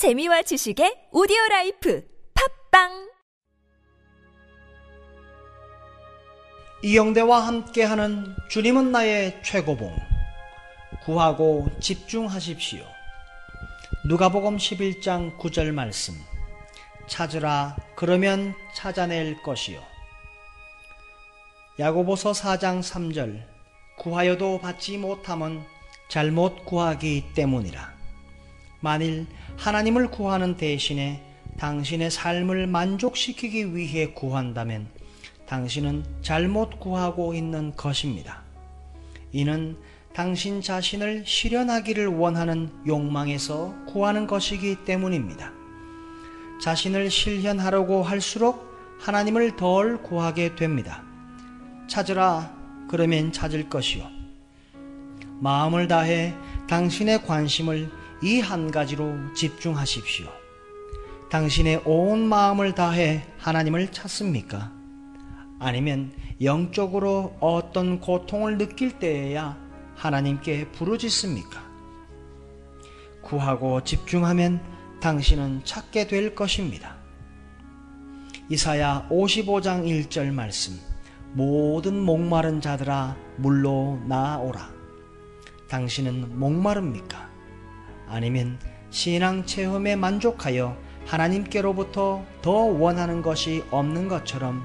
재미와 지식의 오디오 라이프 팟빵! 이영대와 함께하는 주님은 나의 최고봉. 구하고 집중하십시오. 누가복음 11장 9절 말씀. 찾으라 그러면 찾아낼 것이요. 야고보서 4장 3절. 구하여도 받지 못함은 잘못 구하기 때문이라 만일 하나님을 구하는 대신에 당신의 삶을 만족시키기 위해 구한다면 당신은 잘못 구하고 있는 것입니다. 이는 당신 자신을 실현하기를 원하는 욕망에서 구하는 것이기 때문입니다. 자신을 실현하려고 할수록 하나님을 덜 구하게 됩니다. 찾으라 그러면 찾을 것이요. 마음을 다해 당신의 관심을 이 한 가지로 집중하십시오. 당신의 온 마음을 다해 하나님을 찾습니까? 아니면 영적으로 어떤 고통을 느낄 때에야 하나님께 부르짖습니까? 구하고 집중하면 당신은 찾게 될 것입니다. 이사야 55장 1절 말씀 모든 목마른 자들아 물로 나오라. 당신은 목마릅니까? 아니면 신앙 체험에 만족하여 하나님께로부터 더 원하는 것이 없는 것처럼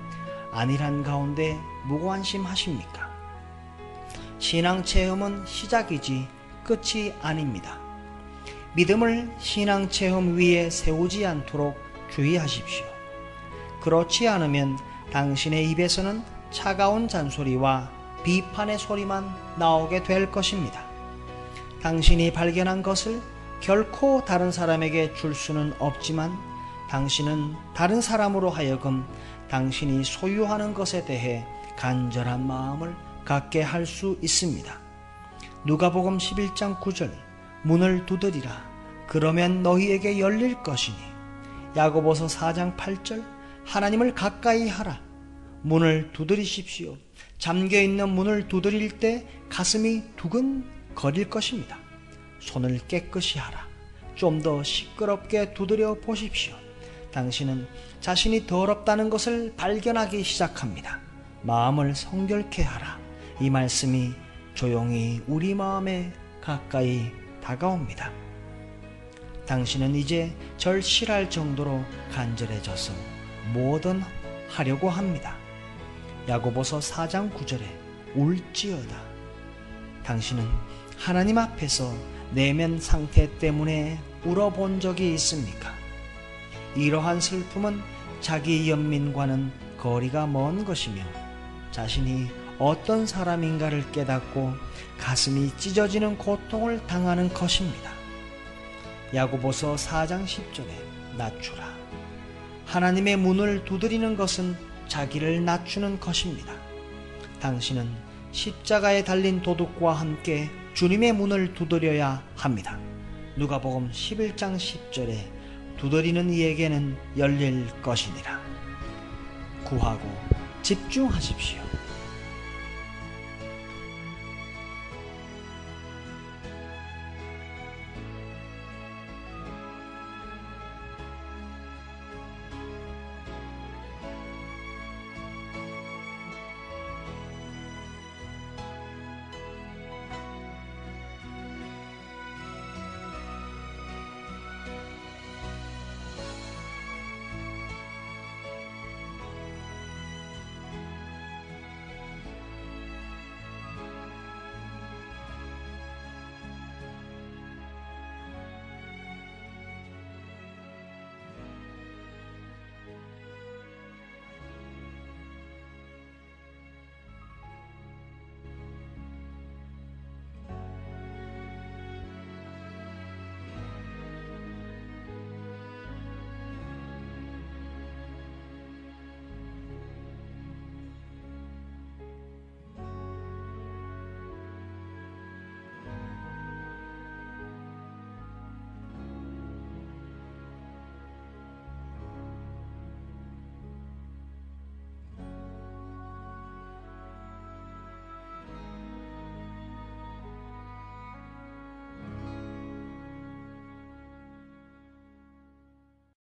안일한 가운데 무관심하십니까? 신앙 체험은 시작이지 끝이 아닙니다. 믿음을 신앙 체험 위에 세우지 않도록 주의하십시오. 그렇지 않으면 당신의 입에서는 차가운 잔소리와 비판의 소리만 나오게 될 것입니다. 당신이 발견한 것을 결코 다른 사람에게 줄 수는 없지만 당신은 다른 사람으로 하여금 당신이 소유하는 것에 대해 간절한 마음을 갖게 할 수 있습니다. 누가복음 11장 9절 문을 두드리라 그러면 너희에게 열릴 것이니 야고보서 4장 8절 하나님을 가까이 하라 문을 두드리십시오. 잠겨 있는 문을 두드릴 때 가슴이 두근 거릴 것입니다. 손을 깨끗이 하라. 좀 더 시끄럽게 두드려 보십시오. 당신은 자신이 더럽다는 것을 발견하기 시작합니다. 마음을 성결케 하라. 이 말씀이 조용히 우리 마음에 가까이 다가옵니다. 당신은 이제 절실할 정도로 간절해져서 뭐든 하려고 합니다. 야고보서 4장 9절에 울지어다. 당신은 하나님 앞에서 내면 상태 때문에 울어본 적이 있습니까? 이러한 슬픔은 자기 연민과는 거리가 먼 것이며 자신이 어떤 사람인가를 깨닫고 가슴이 찢어지는 고통을 당하는 것입니다. 야고보서 4장 10절에 낮추라. 하나님의 문을 두드리는 것은 자기를 낮추는 것입니다. 당신은 십자가에 달린 도둑과 함께 주님의 문을 두드려야 합니다. 누가복음 11장 10절에 두드리는 이에게는 열릴 것이니라. 구하고 집중하십시오.